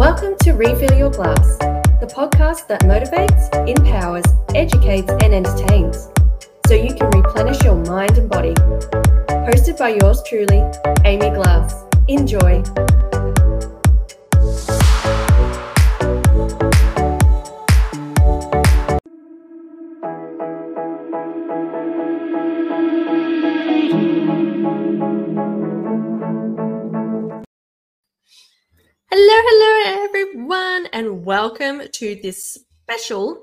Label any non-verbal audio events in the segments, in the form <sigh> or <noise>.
Welcome to Refill Your Glass, the podcast that motivates, empowers, educates, and entertains so you can replenish your mind and body. Hosted by yours truly, Amy Glass. Enjoy. Welcome to this special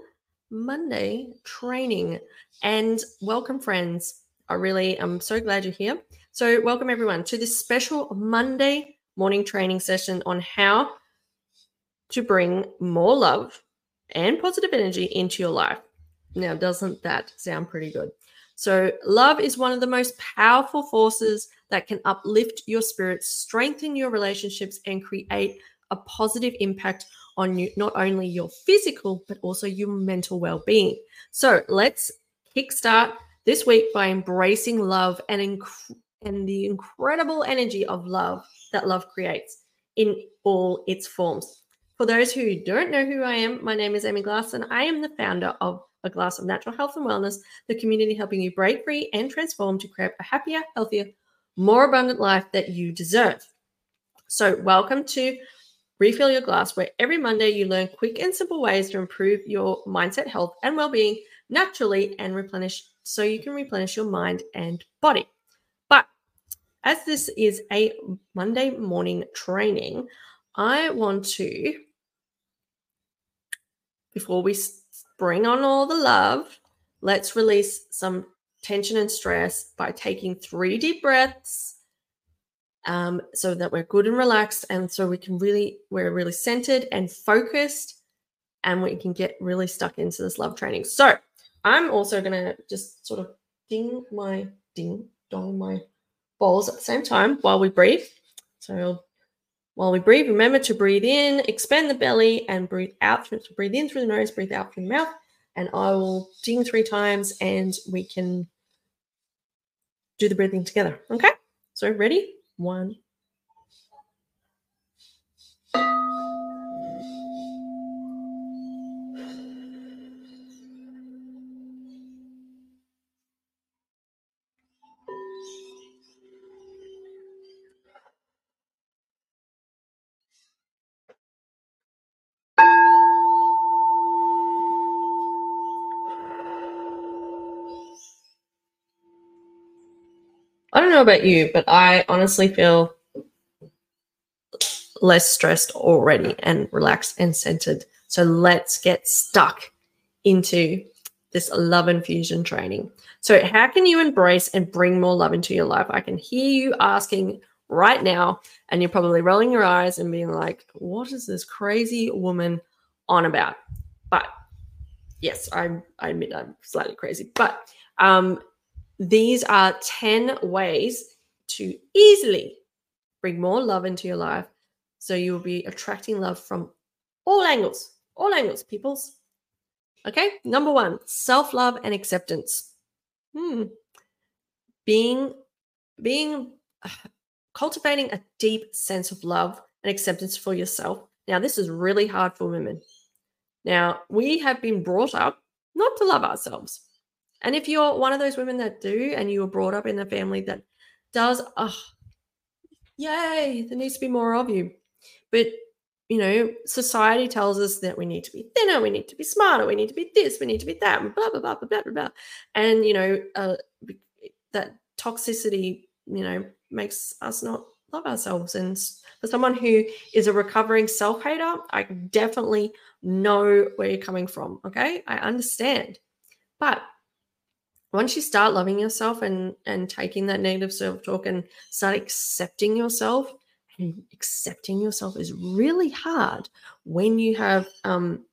Monday training. And welcome, friends. I really I'm so glad you're here. So, welcome everyone to this special Monday morning training session on how to bring more love and positive energy into your life. Now, doesn't that sound pretty good? So, love is one of the most powerful forces that can uplift your spirits, strengthen your relationships, and create a positive impact on you, not only your physical, but also your mental well being. So, let's kickstart this week by embracing love and, inc- and the incredible energy of love that love creates in all its forms. For those who don't know who I am, my name is Amy Glass, and I am the founder of A Glass of Natural Health and Wellness, the community helping you break free and transform to create a happier, healthier, more abundant life that you deserve. So, welcome to Refill Your Glass, where every Monday you learn quick and simple ways to improve your mindset, health, and well being naturally and replenish so you can replenish your mind and body. But as this is a Monday morning training, I want to, before we bring on all the love, let's release some tension and stress by taking three deep breaths um, so that we're good and relaxed and so we can really we're really centered and focused and we can get really stuck into this love training. So i'm also going to just sort of ding my ding dong my balls at the same time while we breathe. So while we breathe remember to breathe in expand the belly and breathe out through, breathe in through the nose breathe out through the mouth and i will ding three times and we can do the breathing together. Okay? So ready one. Know about you, but I honestly feel less stressed already and relaxed and centered. So let's get stuck into this love infusion training. So, how can you embrace and bring more love into your life? I can hear you asking right now, and you're probably rolling your eyes and being like, What is this crazy woman on about? But yes, I'm, I admit I'm slightly crazy, but um, these are 10 ways to easily bring more love into your life so you will be attracting love from all angles, all angles, peoples. Okay, number one, self love and acceptance. Hmm. Being, being, uh, <sighs> cultivating a deep sense of love and acceptance for yourself. Now, this is really hard for women. Now, we have been brought up not to love ourselves. And if you're one of those women that do, and you were brought up in a family that does, oh, yay, there needs to be more of you. But, you know, society tells us that we need to be thinner, we need to be smarter, we need to be this, we need to be that, blah, blah, blah, blah, blah, blah, blah. And, you know, uh, that toxicity, you know, makes us not love ourselves. And for someone who is a recovering self hater, I definitely know where you're coming from. Okay. I understand. But once you start loving yourself and and taking that negative self-talk and start accepting yourself and accepting yourself is really hard when you have um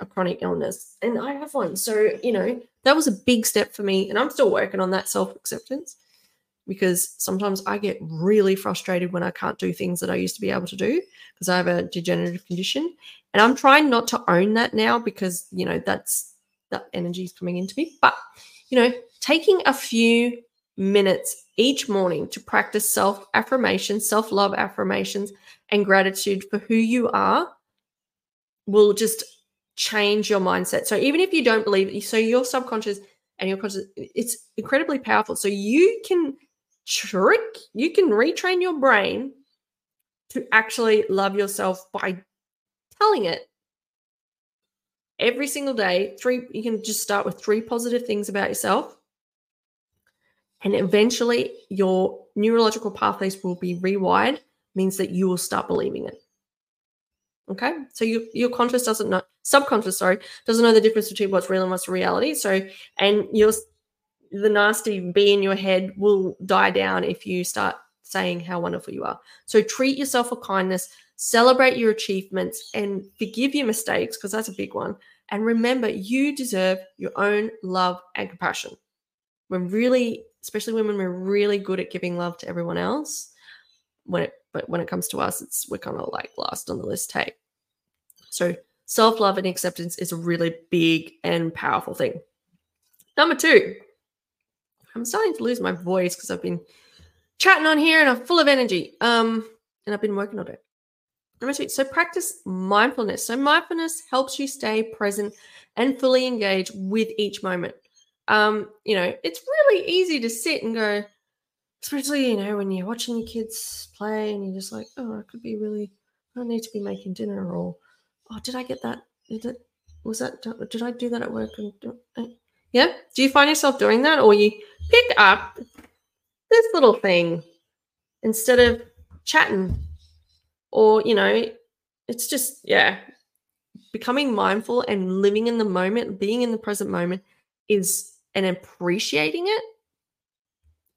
a chronic illness. And i have one. So you know that was a big step for me and i'm still working on that self-acceptance because sometimes i get really frustrated when i can't do things that i used to be able to do because i have a degenerative condition. And i'm trying not to own that now because you know that's that energy is coming into me. But you know, taking a few minutes each morning to practice self affirmation, self love affirmations, and gratitude for who you are will just change your mindset. So even if you don't believe, it, so your subconscious and your conscious, it's incredibly powerful. So you can trick, you can retrain your brain to actually love yourself by telling it every single day. Three, you can just start with three positive things about yourself. And eventually your neurological pathways will be rewired, means that you will start believing it. Okay. So your your conscious doesn't know subconscious, sorry, doesn't know the difference between what's real and what's reality. So and your the nasty bee in your head will die down if you start saying how wonderful you are. So treat yourself with kindness, celebrate your achievements, and forgive your mistakes, because that's a big one. And remember, you deserve your own love and compassion. We're really, especially women, we're really good at giving love to everyone else, when it but when it comes to us, it's we're kind of like last on the list. Hey, so self love and acceptance is a really big and powerful thing. Number two, I'm starting to lose my voice because I've been chatting on here and I'm full of energy. Um, and I've been working on it. Number two, so practice mindfulness. So mindfulness helps you stay present and fully engage with each moment. Um, you know, it's really easy to sit and go, especially you know when you're watching your kids play and you're just like oh i could be really i need to be making dinner or oh did i get that did it was that did i do that at work and uh, yeah do you find yourself doing that or you pick up this little thing instead of chatting or you know it's just yeah becoming mindful and living in the moment being in the present moment is and appreciating it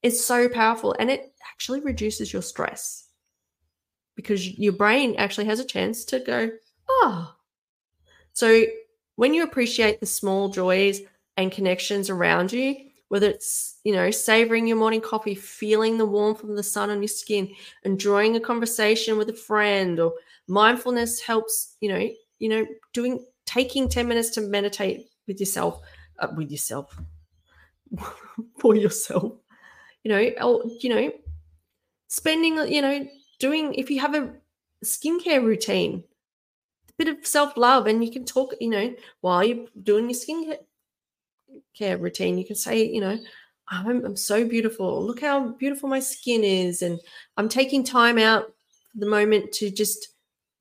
is so powerful and it actually reduces your stress because your brain actually has a chance to go, oh. So when you appreciate the small joys and connections around you, whether it's, you know, savoring your morning coffee, feeling the warmth of the sun on your skin, enjoying a conversation with a friend, or mindfulness helps, you know, you know, doing taking 10 minutes to meditate with yourself, uh, with yourself, <laughs> for yourself you know, or, you know, spending, you know, doing, if you have a skincare routine, a bit of self love, and you can talk, you know, while you're doing your skincare routine, you can say, you know, oh, I'm, I'm so beautiful. Look how beautiful my skin is. And I'm taking time out the moment to just,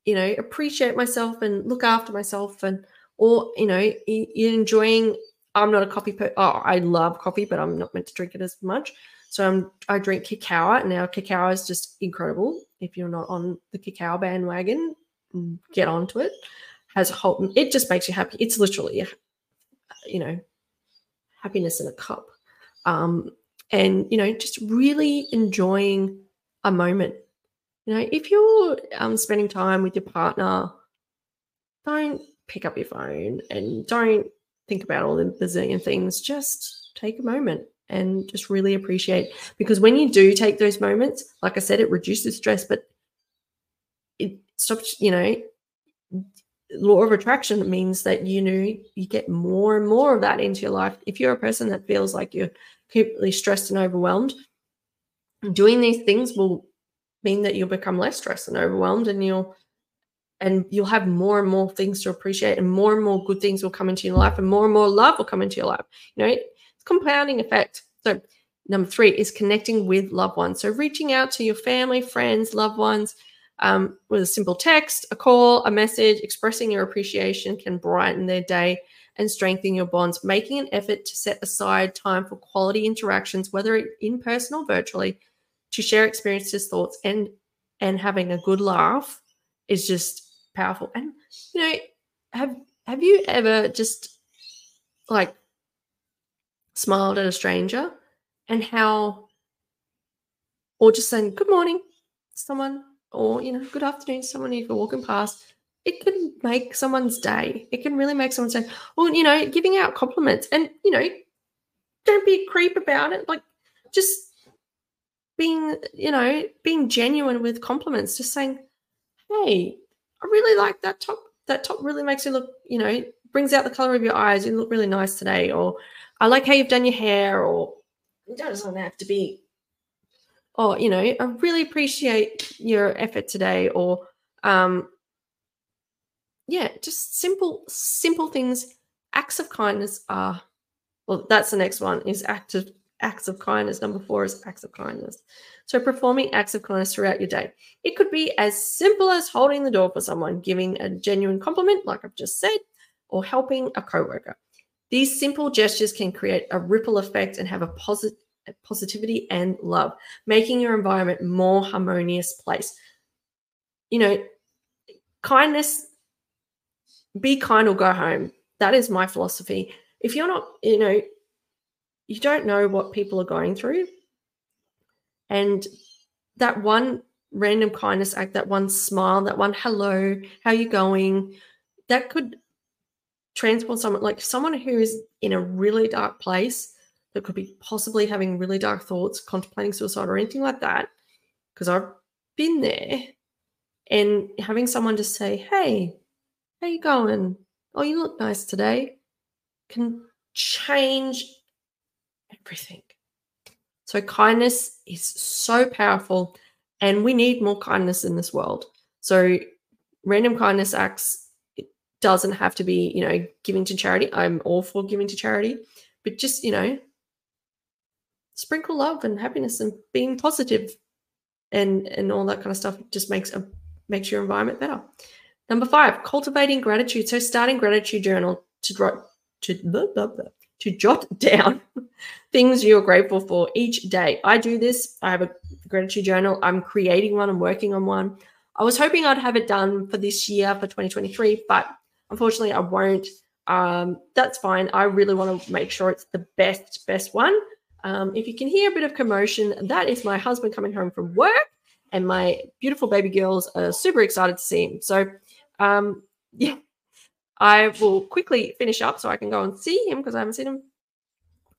you know, appreciate myself and look after myself. And, or, you know, you're enjoying, I'm not a coffee, per- oh, I love coffee, but I'm not meant to drink it as much. So I'm, I drink cacao. Now, cacao is just incredible. If you're not on the cacao bandwagon, mm, get onto it. Has a whole, it just makes you happy. It's literally, you know, happiness in a cup. Um, and, you know, just really enjoying a moment. You know, if you're um, spending time with your partner, don't pick up your phone and don't think about all the bazillion things. Just take a moment and just really appreciate because when you do take those moments, like I said, it reduces stress, but it stops, you know, law of attraction means that you know you get more and more of that into your life. If you're a person that feels like you're completely stressed and overwhelmed, doing these things will mean that you'll become less stressed and overwhelmed and you'll and you'll have more and more things to appreciate and more and more good things will come into your life and more and more love will come into your life you know it's compounding effect. So, number three is connecting with loved ones. So, reaching out to your family, friends, loved ones um, with a simple text, a call, a message, expressing your appreciation can brighten their day and strengthen your bonds. Making an effort to set aside time for quality interactions, whether in person or virtually, to share experiences, thoughts, and and having a good laugh is just powerful. And you know, have have you ever just like smiled at a stranger and how or just saying good morning someone or you know good afternoon to someone you're walking past it can make someone's day. It can really make someone say well you know giving out compliments and you know don't be a creep about it. Like just being you know being genuine with compliments. Just saying hey i really like that top that top really makes you look you know brings out the color of your eyes. You look really nice today. Or I like how you've done your hair, or it doesn't have to be, or, you know, I really appreciate your effort today, or, um, yeah, just simple, simple things. Acts of kindness are, well, that's the next one is active acts of kindness. Number four is acts of kindness. So performing acts of kindness throughout your day. It could be as simple as holding the door for someone, giving a genuine compliment, like I've just said, or helping a coworker. These simple gestures can create a ripple effect and have a positive positivity and love, making your environment more harmonious place. You know, kindness, be kind or go home. That is my philosophy. If you're not, you know, you don't know what people are going through. And that one random kindness act, that one smile, that one hello, how you going, that could transport someone like someone who is in a really dark place that could be possibly having really dark thoughts, contemplating suicide or anything like that, because I've been there, and having someone just say, "Hey, how you going? Oh, you look nice today," can change everything. So kindness is so powerful, and we need more kindness in this world. So random kindness acts it doesn't have to be, you know, giving to charity. I'm all for giving to charity, but just, you know, sprinkle love and happiness and being positive and and all that kind of stuff just makes a makes your environment better. Number five, cultivating gratitude. So starting gratitude journal to draw to blah, blah, blah, to jot <laughs> down things you're grateful for each day. I do this. I have a gratitude journal. I'm creating one. I'm working on one. I was hoping I'd have it done for this year for 2023, but unfortunately I won't. Um, that's fine. I really want to make sure it's the best, best one. Um, if you can hear a bit of commotion, that is my husband coming home from work, and my beautiful baby girls are super excited to see him. So, um, <laughs> yeah, I will quickly finish up so I can go and see him because I haven't seen him,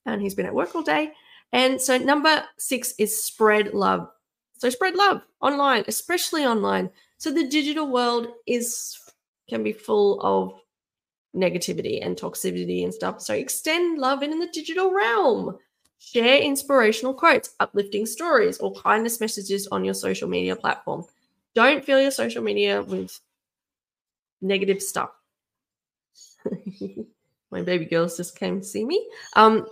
and he's been at work all day. And so, number six is spread love. So, spread love online, especially online. So, the digital world is can be full of negativity and toxicity and stuff. So, extend love in the digital realm. Share inspirational quotes, uplifting stories, or kindness messages on your social media platform. Don't fill your social media with negative stuff. <laughs> My baby girls just came to see me. Um,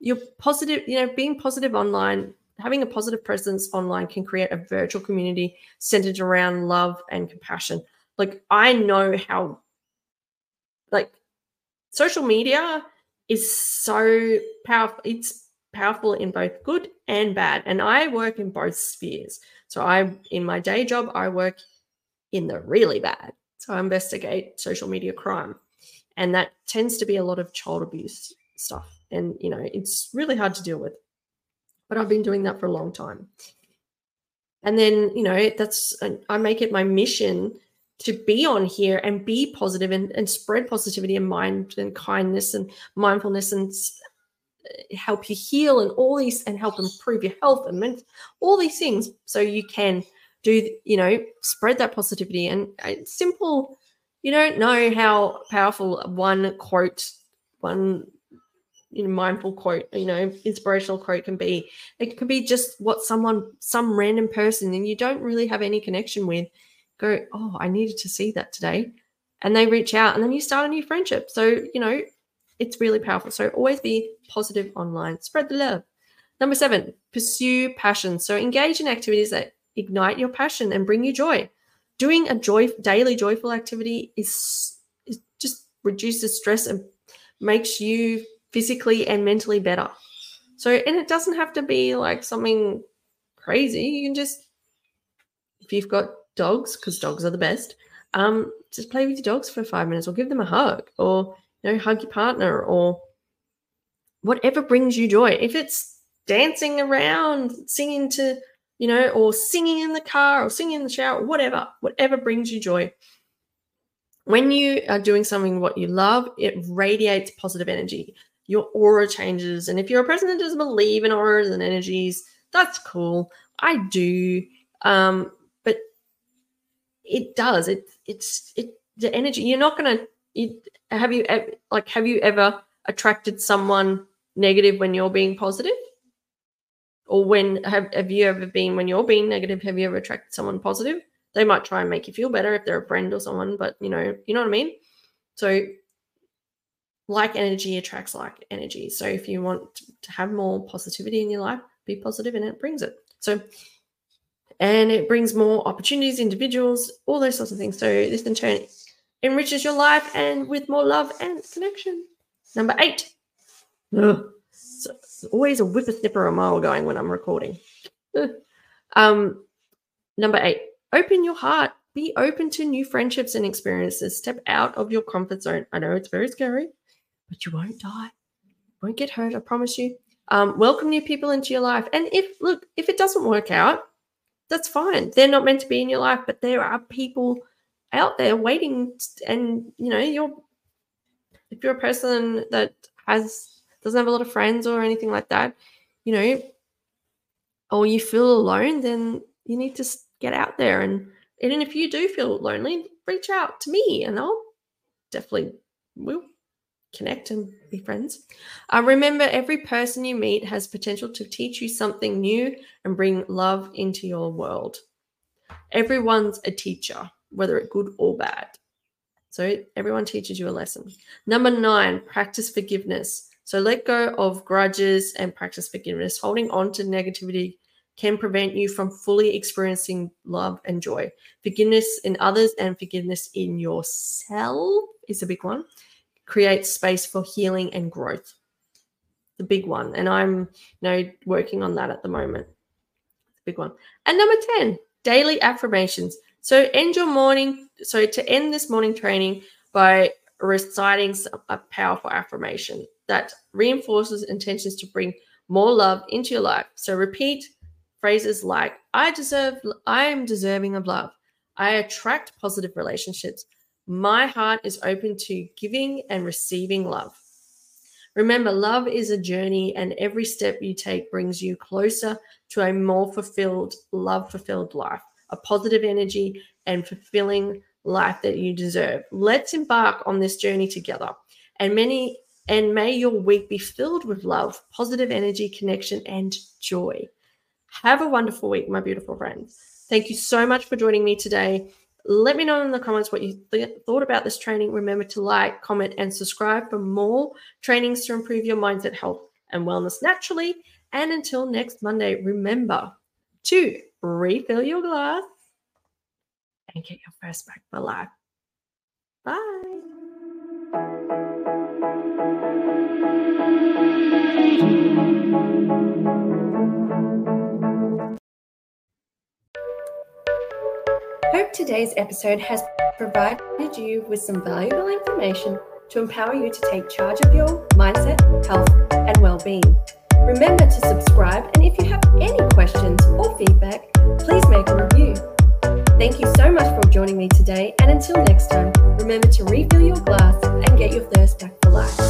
you're positive, you know, being positive online, having a positive presence online can create a virtual community centered around love and compassion. Like, I know how, like, social media is so powerful. It's powerful in both good and bad. And I work in both spheres. So I in my day job, I work in the really bad. So I investigate social media crime. And that tends to be a lot of child abuse stuff. And you know, it's really hard to deal with. But I've been doing that for a long time. And then, you know, that's I make it my mission to be on here and be positive and, and spread positivity and mind and kindness and mindfulness and help you heal and all these and help improve your health and all these things so you can do you know spread that positivity. And it's simple you don't know how powerful one quote one you know mindful quote you know inspirational quote can be. It can be just what someone some random person and you don't really have any connection with go oh i needed to see that today. And they reach out and then you start a new friendship. So you know it's really powerful. So always be positive online. Spread the love. Number seven, pursue passion. So engage in activities that ignite your passion and bring you joy. Doing a joy daily joyful activity is, is just reduces stress and makes you physically and mentally better. So and it doesn't have to be like something crazy. You can just if you've got dogs, because dogs are the best, um, just play with your dogs for five minutes or give them a hug or you know, hug your partner or whatever brings you joy. If it's dancing around, singing to, you know, or singing in the car or singing in the shower, whatever, whatever brings you joy. When you are doing something what you love, it radiates positive energy. Your aura changes. And if you're a person that doesn't believe in auras and energies, that's cool. I do. Um, but it does. It it's it the energy. You're not gonna you, have you like have you ever attracted someone negative when you're being positive? Or when have, have you ever been when you're being negative, have you ever attracted someone positive? They might try and make you feel better if they're a friend or someone, but you know, you know what I mean? So like energy attracts like energy. So if you want to have more positivity in your life, be positive and it brings it. So and it brings more opportunities, individuals, all those sorts of things. So this in turn enriches your life and with more love and connection. Number eight. Ugh. So always a whippersnipper a mile going when I'm recording. um, number eight, open your heart. Be open to new friendships and experiences. Step out of your comfort zone. I know it's very scary, but you won't die. You won't get hurt, I promise you. Um, welcome new people into your life. And if, look, if it doesn't work out, that's fine. They're not meant to be in your life, but there are people out there waiting. And, you know, you're, if you're a person that has doesn't have a lot of friends or anything like that, you know, or you feel alone, then you need to get out there. And, and if you do feel lonely, reach out to me and I'll definitely will connect and be friends. Uh, remember, every person you meet has potential to teach you something new and bring love into your world. Everyone's a teacher, whether it's good or bad. So everyone teaches you a lesson. Number nine, practice forgiveness. So let go of grudges and practice forgiveness. Holding on to negativity can prevent you from fully experiencing love and joy. Forgiveness in others and forgiveness in yourself is a big one. Create space for healing and growth. The big one. And I'm you know working on that at the moment. Big one. And number 10, daily affirmations. So end your morning. So to end this morning training by reciting a powerful affirmation that reinforces intentions to bring more love into your life. So repeat phrases like I deserve I am deserving of love. I attract positive relationships. My heart is open to giving and receiving love. Remember, love is a journey, and every step you take brings you closer to a more fulfilled, love fulfilled life, a positive energy, and fulfilling life that you deserve. Let's embark on this journey together. And many and may your week be filled with love, positive energy, connection, and joy. Have a wonderful week, my beautiful friends. Thank you so much for joining me today. Let me know in the comments what you th- thought about this training. Remember to like, comment, and subscribe for more trainings to improve your mindset, health, and wellness naturally. And until next Monday, remember to refill your glass and get your first back for life. Bye. hope today's episode has provided you with some valuable information to empower you to take charge of your mindset, health, and well-being. Remember to subscribe, and if you have any questions or feedback, please make a review. Thank you so much for joining me today, and until next time, remember to refill your glass and get your thirst back for life.